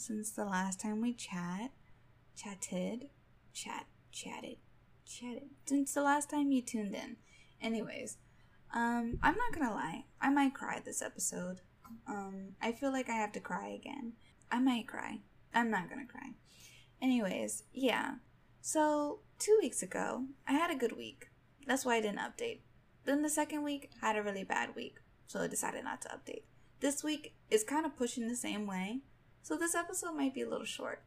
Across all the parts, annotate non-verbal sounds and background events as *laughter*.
since the last time we chat, chatted, chat, chatted, chatted. Since the last time you tuned in. Anyways, um, I'm not gonna lie. I might cry this episode. Um, I feel like I have to cry again. I might cry. I'm not gonna cry. Anyways, yeah. So, two weeks ago, I had a good week. That's why I didn't update. Then the second week, I had a really bad week. So I decided not to update. This week is kind of pushing the same way. So this episode might be a little short.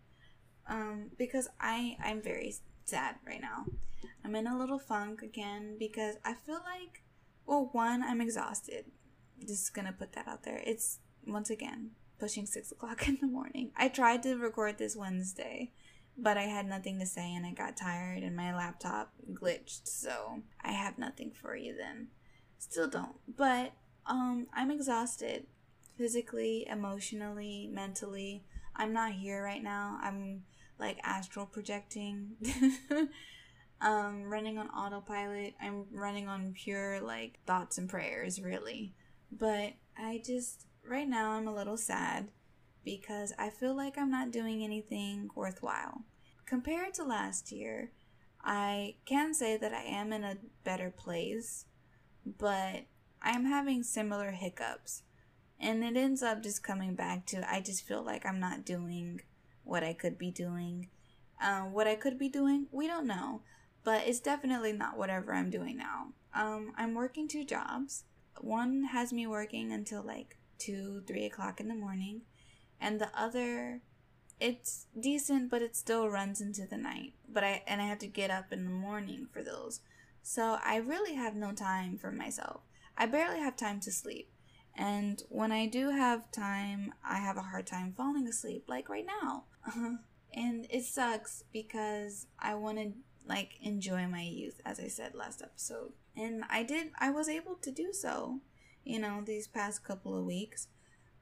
Um, because I I'm very sad right now. I'm in a little funk again because I feel like well, one, I'm exhausted. Just gonna put that out there. It's once again pushing six o'clock *laughs* in the morning. I tried to record this Wednesday, but I had nothing to say and I got tired and my laptop glitched, so I have nothing for you then. Still don't. But um I'm exhausted physically, emotionally, mentally. I'm not here right now. I'm like astral projecting. *laughs* um running on autopilot. I'm running on pure like thoughts and prayers really. But I just right now I'm a little sad because I feel like I'm not doing anything worthwhile. Compared to last year, I can say that I am in a better place, but I'm having similar hiccups. And it ends up just coming back to I just feel like I'm not doing what I could be doing. Um, what I could be doing, we don't know, but it's definitely not whatever I'm doing now. Um, I'm working two jobs. One has me working until like two, three o'clock in the morning, and the other, it's decent, but it still runs into the night. But I and I have to get up in the morning for those, so I really have no time for myself. I barely have time to sleep. And when I do have time, I have a hard time falling asleep, like right now. *laughs* and it sucks because I want to like enjoy my youth, as I said last episode. And I did, I was able to do so, you know, these past couple of weeks.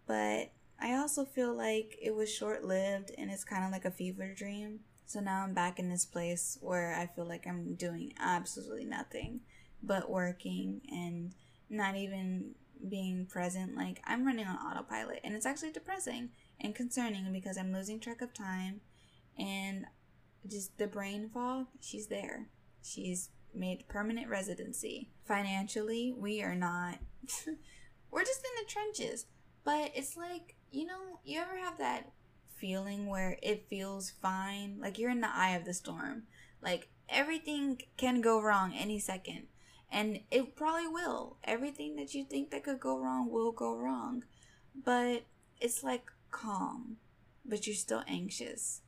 But I also feel like it was short lived and it's kind of like a fever dream. So now I'm back in this place where I feel like I'm doing absolutely nothing but working and not even being present. Like I'm running on autopilot and it's actually depressing and concerning because I'm losing track of time and just the brain fog, she's there. She's made permanent residency. Financially, we are not *laughs* we're just in the trenches. But it's like, you know, you ever have that feeling where it feels fine, like you're in the eye of the storm. Like everything can go wrong any second and it probably will. Everything that you think that could go wrong will go wrong. But it's like calm, but you're still anxious.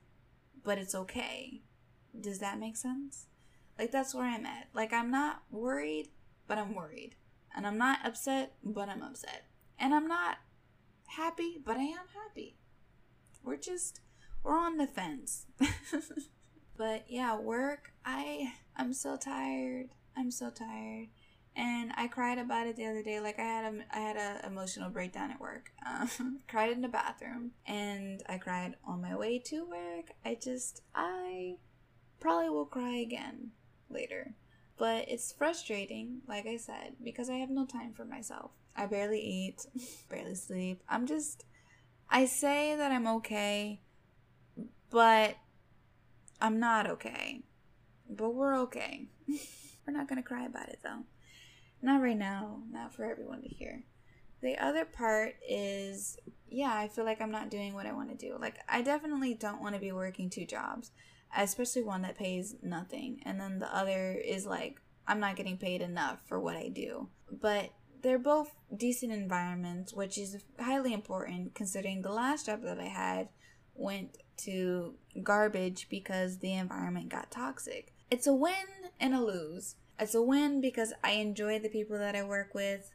But it's okay. Does that make sense? Like that's where I'm at. Like I'm not worried, but I'm worried. And I'm not upset, but I'm upset. And I'm not happy, but I am happy. We're just we're on the fence. *laughs* but yeah, work, I I'm so tired. I'm so tired. And I cried about it the other day. Like I had a, I had a emotional breakdown at work. Um, *laughs* cried in the bathroom, and I cried on my way to work. I just, I probably will cry again later. But it's frustrating, like I said, because I have no time for myself. I barely eat, *laughs* barely sleep. I'm just, I say that I'm okay, but I'm not okay. But we're okay. *laughs* We're not gonna cry about it though. Not right now, not for everyone to hear. The other part is, yeah, I feel like I'm not doing what I want to do. Like, I definitely don't want to be working two jobs, especially one that pays nothing. And then the other is like, I'm not getting paid enough for what I do. But they're both decent environments, which is highly important considering the last job that I had went to garbage because the environment got toxic. It's a win and a lose. It's a win because I enjoy the people that I work with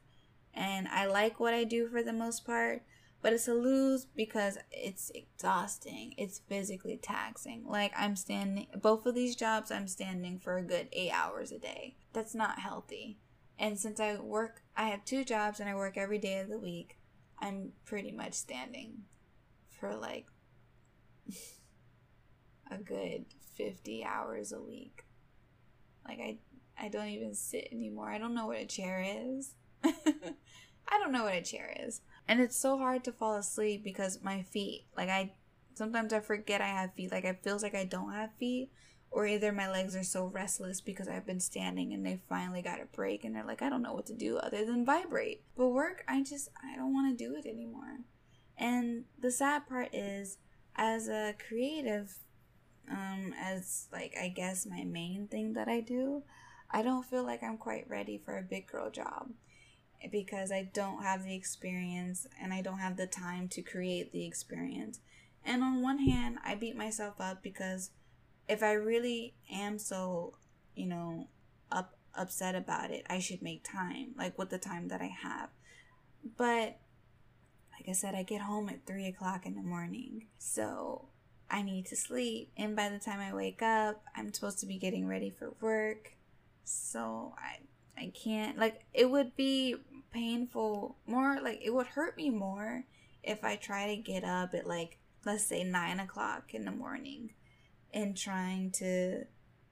and I like what I do for the most part. But it's a lose because it's exhausting. It's physically taxing. Like I'm standing, both of these jobs, I'm standing for a good eight hours a day. That's not healthy. And since I work, I have two jobs and I work every day of the week, I'm pretty much standing for like *laughs* a good 50 hours a week. Like I I don't even sit anymore. I don't know what a chair is. *laughs* I don't know what a chair is. And it's so hard to fall asleep because my feet, like I sometimes I forget I have feet. Like it feels like I don't have feet. Or either my legs are so restless because I've been standing and they finally got a break and they're like, I don't know what to do other than vibrate. But work, I just I don't want to do it anymore. And the sad part is as a creative um as like I guess my main thing that I do, I don't feel like I'm quite ready for a big girl job because I don't have the experience and I don't have the time to create the experience. And on one hand, I beat myself up because if I really am so, you know, up upset about it, I should make time, like with the time that I have. But like I said, I get home at three o'clock in the morning. So I need to sleep. And by the time I wake up, I'm supposed to be getting ready for work. So I I can't like it would be painful more like it would hurt me more if I try to get up at like let's say nine o'clock in the morning and trying to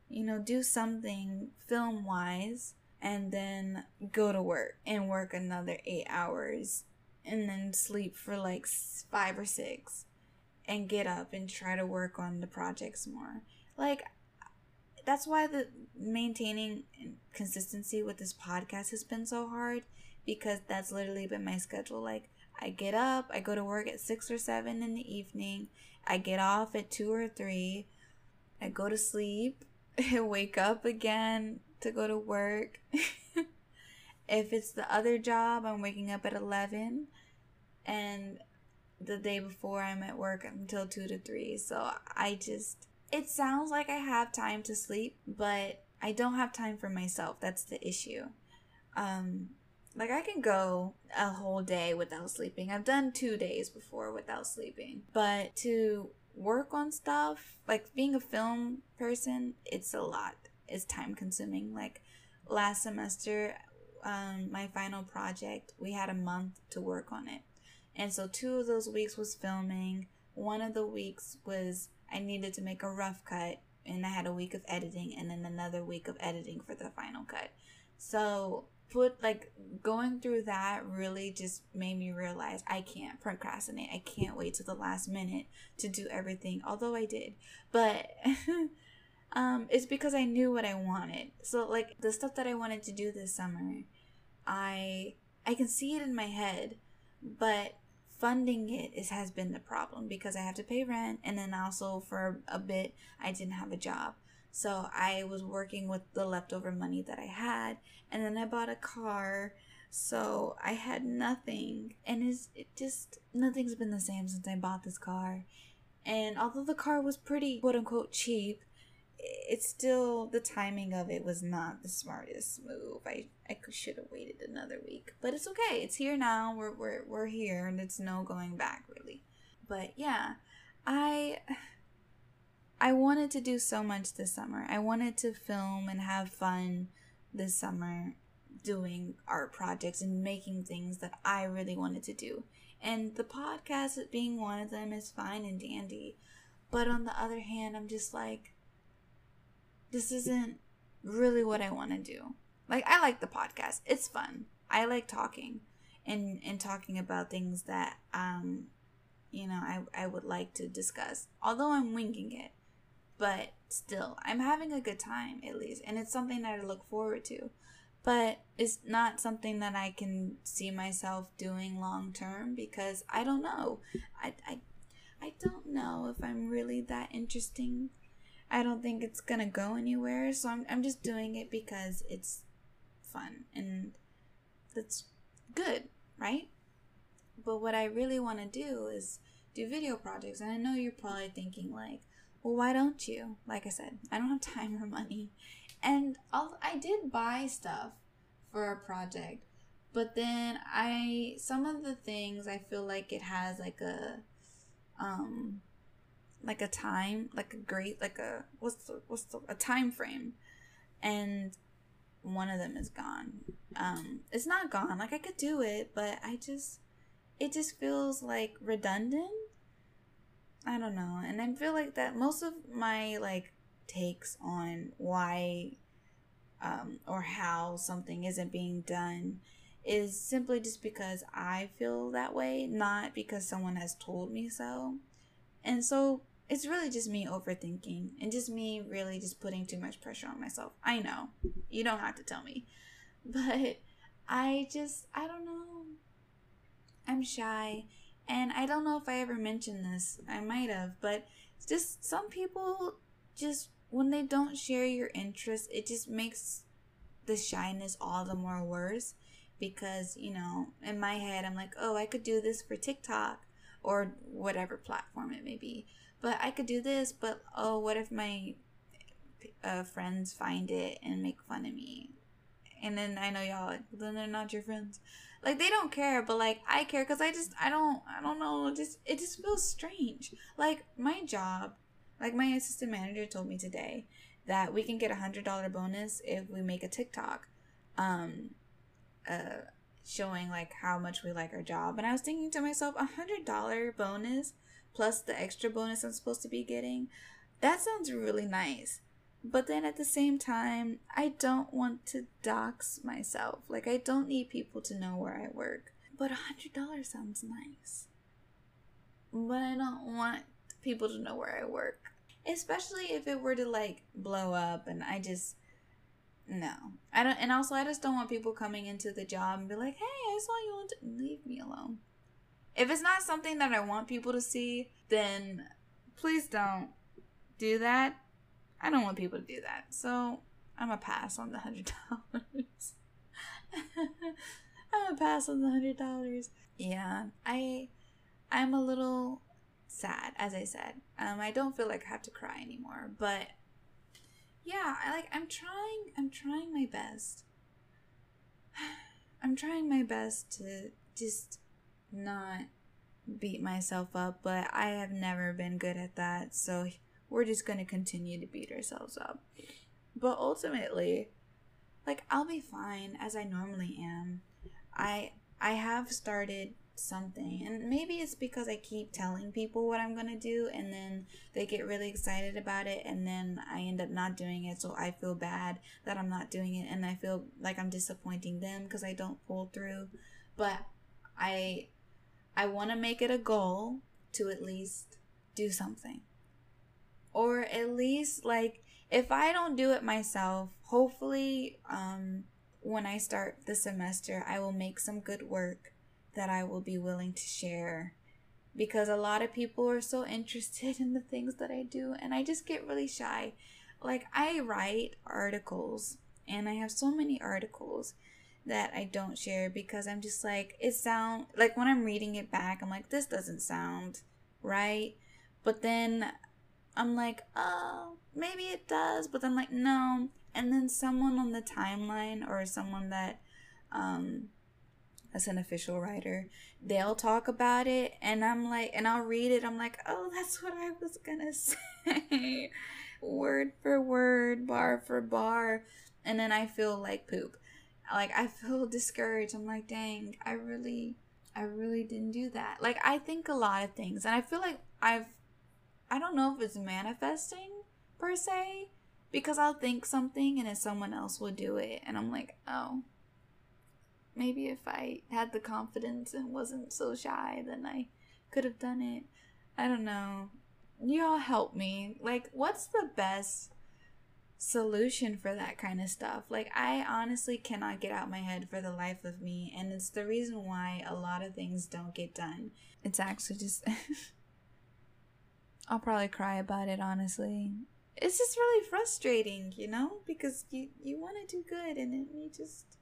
you know do something film wise and then go to work and work another eight hours and then sleep for like five or six and get up and try to work on the projects more like that's why the maintaining consistency with this podcast has been so hard because that's literally been my schedule. Like I get up, I go to work at six or seven in the evening, I get off at two or three, I go to sleep, *laughs* and wake up again to go to work. *laughs* if it's the other job, I'm waking up at eleven, and the day before I'm at work until two to three. So I just it sounds like I have time to sleep, but I don't have time for myself. That's the issue. Um, like I can go a whole day without sleeping. I've done two days before without sleeping. But to work on stuff, like being a film person, it's a lot. It's time consuming. Like last semester, um, my final project, we had a month to work on it. And so two of those weeks was filming. One of the weeks was I needed to make a rough cut and I had a week of editing and then another week of editing for the final cut. So put like going through that really just made me realize I can't procrastinate. I can't wait to the last minute to do everything. Although I did. But *laughs* um it's because I knew what I wanted. So like the stuff that I wanted to do this summer, I I can see it in my head, but funding it is has been the problem because I have to pay rent and then also for a bit I didn't have a job. So I was working with the leftover money that I had and then I bought a car. So I had nothing and it's it just nothing's been the same since I bought this car. And although the car was pretty quote unquote cheap, it's still the timing of it was not the smartest move. I I should have waited another week, but it's okay. It's here now. We're we're we're here, and it's no going back really. But yeah, I I wanted to do so much this summer. I wanted to film and have fun this summer doing art projects and making things that I really wanted to do. And the podcast being one of them is fine and dandy. But on the other hand, I'm just like this isn't really what I want to do. Like I like the podcast. It's fun. I like talking and and talking about things that um you know I I would like to discuss. Although I'm winging it. But still, I'm having a good time at least and it's something that I look forward to. But it's not something that I can see myself doing long term because I don't know. I I I don't know if I'm really that interesting I don't think it's gonna go anywhere. So I'm I'm just doing it because it's fun and that's good, right? But what I really want to do is do video projects. And I know you're probably thinking like, well, why don't you? Like I said, I don't have time or money. And I'll, I did buy stuff for a project, but then I some of the things I feel like it has like a um like a time, like a great, like a what's the what's the a time frame, and one of them is gone. Um, it's not gone. Like I could do it, but I just it just feels like redundant. I don't know, and I feel like that most of my like takes on why um, or how something isn't being done is simply just because I feel that way, not because someone has told me so. And so it's really just me overthinking and just me really just putting too much pressure on myself. I know. You don't have to tell me. *laughs* But I just, I don't know. I'm shy. And I don't know if I ever mentioned this. I might have. But just some people just, when they don't share your interests, it just makes the shyness all the more worse. Because, you know, in my head, I'm like, oh, I could do this for TikTok or whatever platform it may be but I could do this, but oh, what if my uh, friends find it and make fun of me? And then I know y'all like, then they're not your friends. Like they don't care, but like I care because I just I don't I don't know. Just it just feels strange. Like my job, like my assistant manager told me today that we can get a hundred dollar bonus if we make a TikTok, um, uh, showing like how much we like our job. And I was thinking to myself, a hundred dollar bonus plus the extra bonus I'm supposed to be getting. That sounds really nice. But then at the same time, I don't want to dox myself. Like, I don't need people to know where I work. But a $100 sounds nice. But I don't want people to know where I work. Especially if it were to, like, blow up and I just. No. I don't. And also, I just don't want people coming into the job and be like, hey, I saw you. Leave me alone. If it's not something that I want people to see, then please don't do that. I don't want people to do that. So I'm a pass on the hundred *laughs* dollars. I'm a pass on the hundred dollars. Yeah, I I'm a little sad, as I said. Um, I don't feel like I have to cry anymore, but yeah, I like I'm trying I'm trying my best. *sighs* I'm trying my best to just not beat myself up, but I have never been good at that. So we're just going to continue to beat ourselves up. But ultimately, like I'll be fine as I normally am. I I have started something and maybe it's because I keep telling people what I'm going to do and then they get really excited about it and then I end up not doing it so I feel bad that I'm not doing it and I feel like I'm disappointing them because I don't pull through but I I want to make it a goal to at least do something. Or at least like if I don't do it myself, hopefully um when I start the semester, I will make some good work that I will be willing to share because a lot of people are so interested *laughs* in the things that I do and I just get really shy. Like I write articles and I have so many articles that I don't share because I'm just like it sound like when I'm reading it back I'm like this doesn't sound right. But then I'm like oh maybe it does but then like no. And then someone on the timeline or someone that um as an official writer they'll talk about it and I'm like and I'll read it I'm like oh that's what I was gonna *laughs* say. Word for word bar for bar. And then I feel like poop like I feel discouraged. I'm like, dang, I really I really didn't do that. Like I think a lot of things and I feel like I've I don't know if it's manifesting per se because I'll think something and then someone else will do it and I'm like, "Oh, maybe if I had the confidence and wasn't so shy, then I could have done it." I don't know. Y'all help me. Like what's the best solution for that kind of stuff. Like I honestly cannot get out my head for the life of me and it's the reason why a lot of things don't get done. It's actually just *laughs* I'll probably cry about it honestly. It's just really frustrating, you know, because you you want to do good and then you just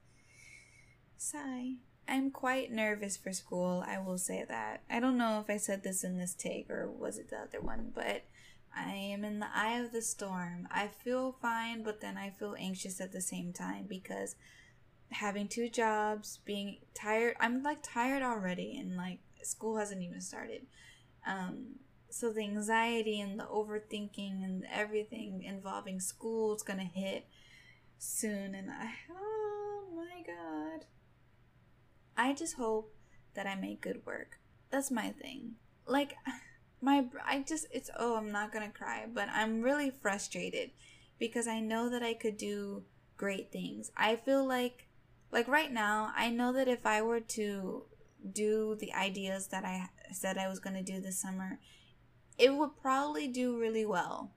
sigh. I'm quite nervous for school, I will say that. I don't know if I said this in this take or was it the other one, but I am in the eye of the storm. I feel fine, but then I feel anxious at the same time because having two jobs, being tired, I'm like tired already, and like school hasn't even started. Um, so the anxiety and the overthinking and everything involving school is gonna hit soon, and I, oh my god. I just hope that I make good work. That's my thing. Like, my I just it's oh I'm not gonna cry, but I'm really frustrated because I know that I could do great things. I feel like Like right now, I know that if I were to do the ideas that I said I was to do this summer, it would probably do really well.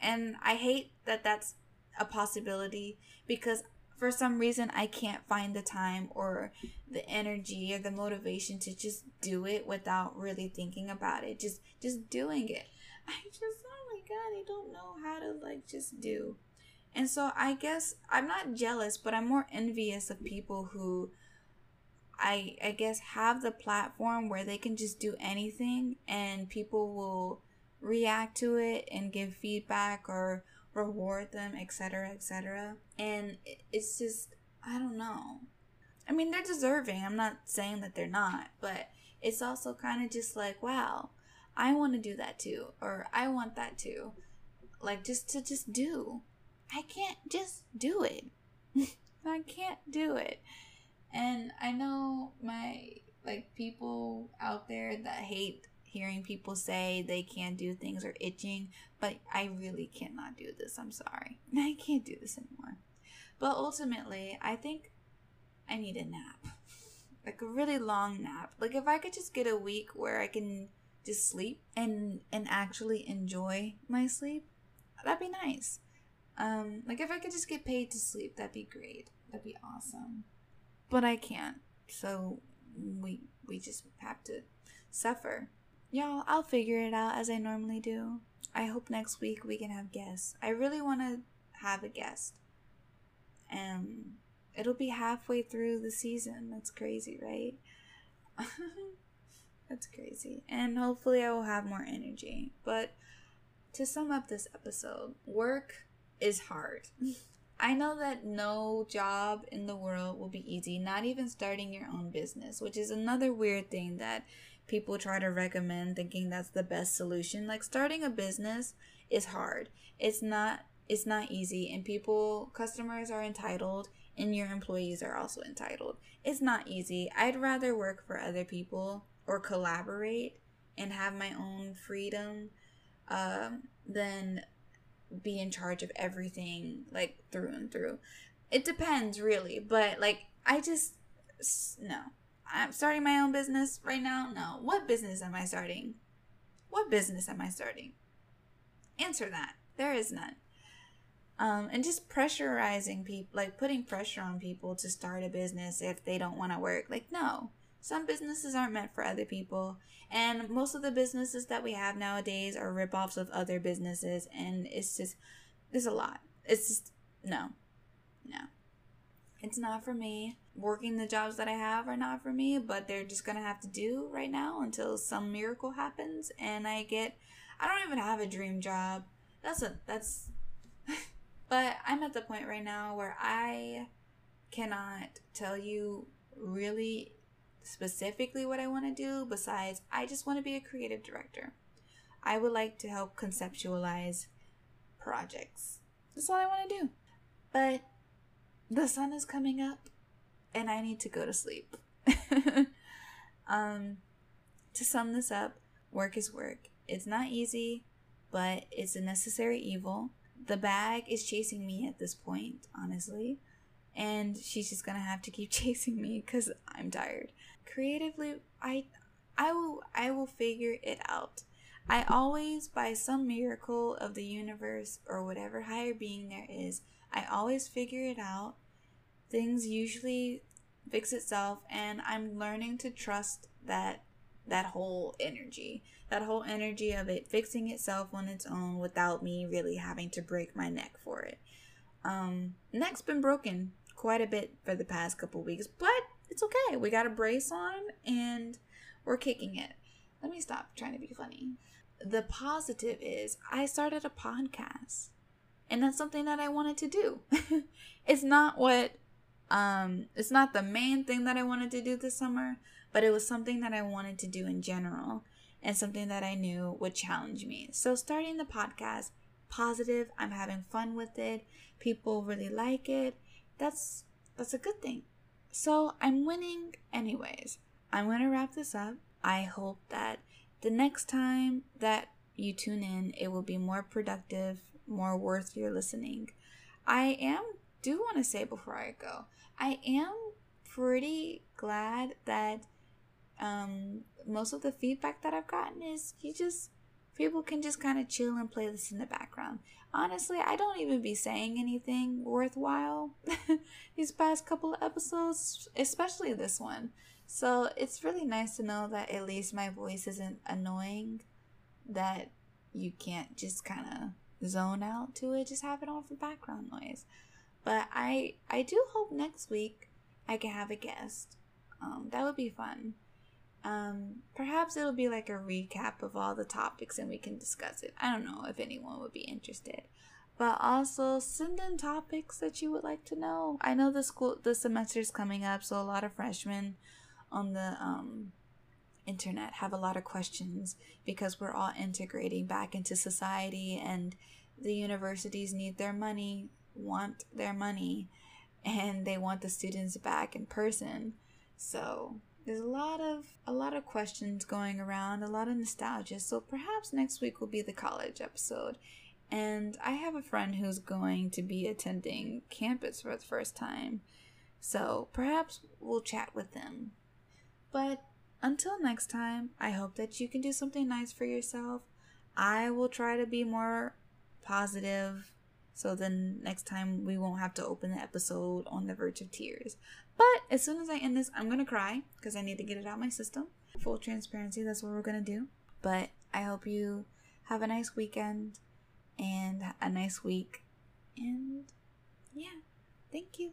And I hate that that's a possibility because for some reason I can't find the time or the energy or the motivation to just do it without really thinking about it. Just just doing it. I just oh my god, I don't know how to like just do. And so I guess I'm not jealous, but I'm more envious of people who I I guess have the platform where they can just do anything and people will react to it and give feedback or reward them, etc., etc. And it's just I don't know. I mean, they're deserving. I'm not saying that they're not, but it's also kind of just like, wow, I want to do that too or I want that too. Like just to just do. I can't just do it. *laughs* I can't do it. And I know my like people out there that hate hearing people say they can't do things or itching, but I really cannot do this. I'm sorry. *laughs* I can't do this anymore. But ultimately, I think I need a nap. Like a really long nap. Like if I could just get a week where I can just sleep and and actually enjoy my sleep, that'd be nice. Um like if I could just get paid to sleep, that'd be great. That'd be awesome but I can't. So we we just have to suffer. Y'all, I'll figure it out as I normally do. I hope next week we can have guests. I really want to have a guest. And it'll be halfway through the season. That's crazy, right? *laughs* That's crazy. And hopefully I will have more energy. But to sum up this episode, work is hard. *laughs* I know that no job in the world will be easy, not even starting your own business, which is another weird thing that people try to recommend thinking that's the best solution. Like starting a business is hard. It's not it's not easy and people customers are entitled and your employees are also entitled. It's not easy. I'd rather work for other people or collaborate and have my own freedom um, than be in charge of everything like through and through. It depends really, but like I just no. I'm starting my own business right now. No. What business am I starting? What business am I starting? Answer that. There is none. Um, and just pressurizing people, like putting pressure on people to start a business if they don't want to work. Like, no, some businesses aren't meant for other people. And most of the businesses that we have nowadays are ripoffs of other businesses. And it's just, there's a lot. It's just, no, no. It's not for me. Working the jobs that I have are not for me, but they're just to have to do right now until some miracle happens. And I get, I don't even have a dream job. That's a, that's, *laughs* but I'm at the point right now where I cannot tell you really specifically what I want to do, besides, I just want to be a creative director. I would like to help conceptualize projects. That's all I want to do. But the sun is coming up and I need to go to sleep. *laughs* um, to sum this up, work is work. It's not easy, but it's a necessary evil. The bag is chasing me at this point, honestly. And she's just gonna have to keep *laughs* chasing me because i'm tired. Creatively i i will i will figure it out. I always by some miracle of the universe or whatever higher being there is i always figure it out. Things usually fix itself and i'm learning to trust that that whole energy that whole energy of it fixing itself on its own without me really having to break my neck for it um neck's been broken quite a bit for the past couple weeks, but it's okay. We got a brace on and we're kicking it. Let me stop trying to be funny. The positive is I started a podcast. And that's something that I wanted to do. *laughs* it's not what um it's not the main thing that I wanted to do this summer, but it was something that I wanted to do in general and something that I knew would challenge me. So starting the podcast positive, I'm having fun with it. People really like it that's that's a good thing. So I'm winning anyways. I'm going to wrap this up. I hope that the next time that you tune in, it will be more productive, more worth your listening. I am do want to say before I go, I am pretty glad that um, most of the feedback that I've gotten is you just people can just kind of chill and play this in the background. Honestly, I don't even be saying anything worthwhile *laughs* these past couple of episodes, especially this one. So it's really nice to know that at least my voice isn't annoying, that you can't just kind of zone out to it, just have it on for background noise. But I I do hope next week I can have a guest. Um, that would be fun. Um, perhaps it'll be like a recap of all the topics and we can discuss it. I don't know if anyone would be interested. But also send in topics that you would like to know. I know the school the semester is coming up, so a lot of freshmen on the um internet have a lot of questions because we're all integrating back into society and the universities need their money, want their money, and they want the students back in person. So there's a lot of a lot of questions going around, a lot of nostalgia. So perhaps next week will be the college episode. And I have a friend who's going to be attending campus for the first time. So perhaps we'll chat with them. But until next time, I hope that you can do something nice for yourself. I will try to be more positive so then next time we won't have to open the episode on the verge of tears. But as soon as I end this, I'm gonna cry because I need to get it out my system. Full transparency, that's what we're gonna do. But I hope you have a nice weekend and a nice week. And yeah, thank you.